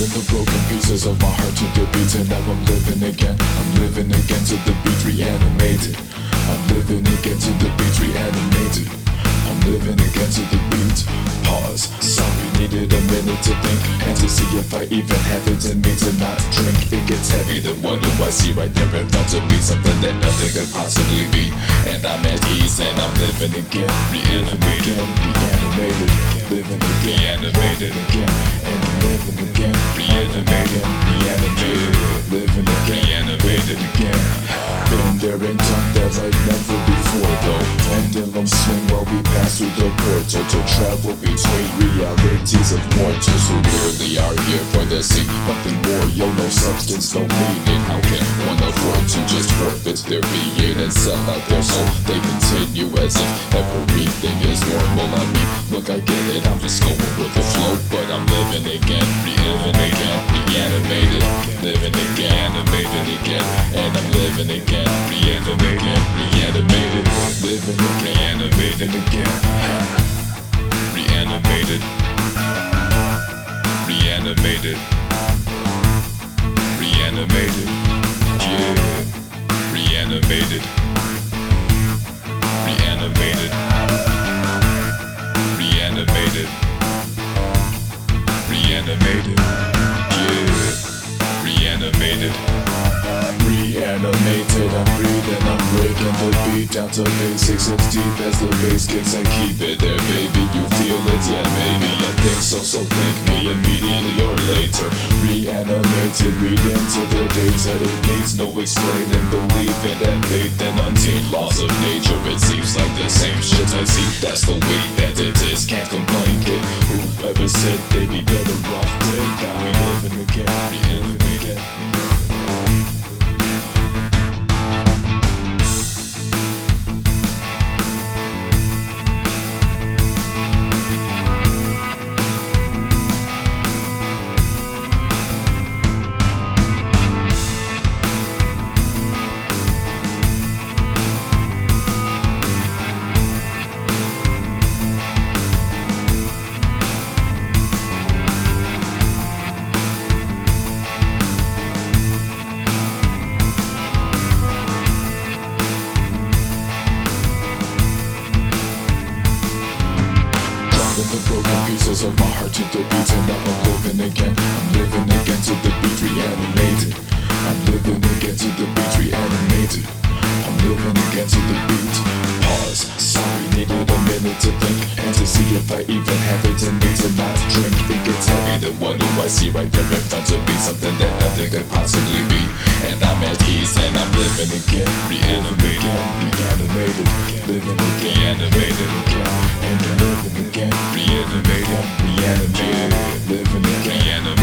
Dropping the broken pieces of my heart to the beat And now I'm living again. I'm living again to the beat reanimated. I'm living again to the beat reanimated. I'm living again to the beat Pause. Sorry, needed a minute to think And to see if I even have it in me to not drink. It gets heavy, then what do I see right there? In front of me? Something that nothing could possibly be. And I'm at ease and I'm living again. Reanimated, reanimated. Living again, reanimated like never before though Pendulum swing while we pass through the portal To travel between realities of mortals Who merely are here for the sea Nothing more, yo, no substance, no meaning. How can one afford to just forfeit their being And sell out their soul? They continue as if everything is normal. I mean, look I get it, I'm just going with the flow But I'm living again, re-living again, reanimated. Living again, animated again And I'm living again, reanimated Again, again. Reanimated. Reanimated. Reanimated. Yeah. Reanimated Reanimated. Reanimated. Reanimated the beat down to basics as deep as the bass gets and keep it there, baby. You feel it, yeah, maybe. I think so, so thank me immediately or later. Reanimated, read into the data. It needs no explaining, believing and faith and untamed laws of nature. It seems like the same shit I see. That's the way that it is. Can't complain, kid. Whoever said they'd be of my heart to the beat And I'm living again. I'm living again to the beat reanimated. I'm living again to the beat reanimated. I'm living again to the beat. Pause needed a minute to think And to see if I even have it in me to not drink. It gets heavy, then what do I see right there front of me? Something that nothing could possibly be. And I'm at ease and I'm living again. Reanimated, reanimated Living again, reanimated again. And living again. Reanimated, reanimated Living again, reanimated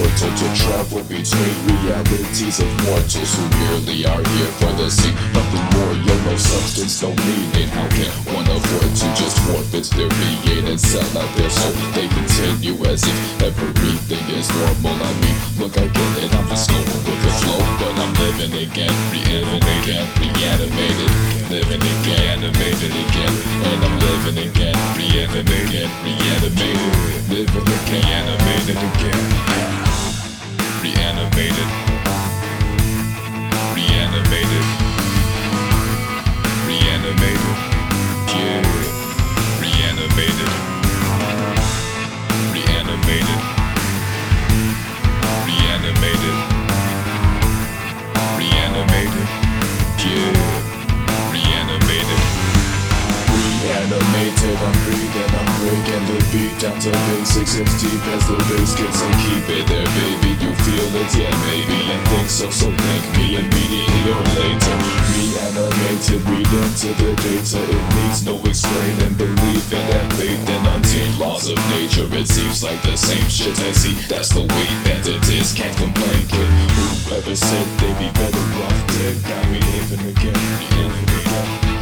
portal To travel between realities of mortals Who merely are here for the sea Nothing more, yo, no substance, no meaning How can one afford to just forfeit their being And sell out their soul? They continue as if everything is normal. I mean, look I get it, I'm just going with the flow. But I'm living again, re-living again, reanimated Living again, animated again. And I'm living again, reanimated, reanimated Living again, animated again Reanimated, I'm breathing, I'm breaking the beat down to basics as deep as the bass gets and keep it there, baby. You feel it, yeah, maybe, and think so, so thank me immediately or later. Reanimated, read into the data, it needs no explaining, believe in that faith and untamed laws of nature. It seems like the same shit I see, that's the way that it is. Can't complain, kid. Whoever said they'd be better off dead, now we living again.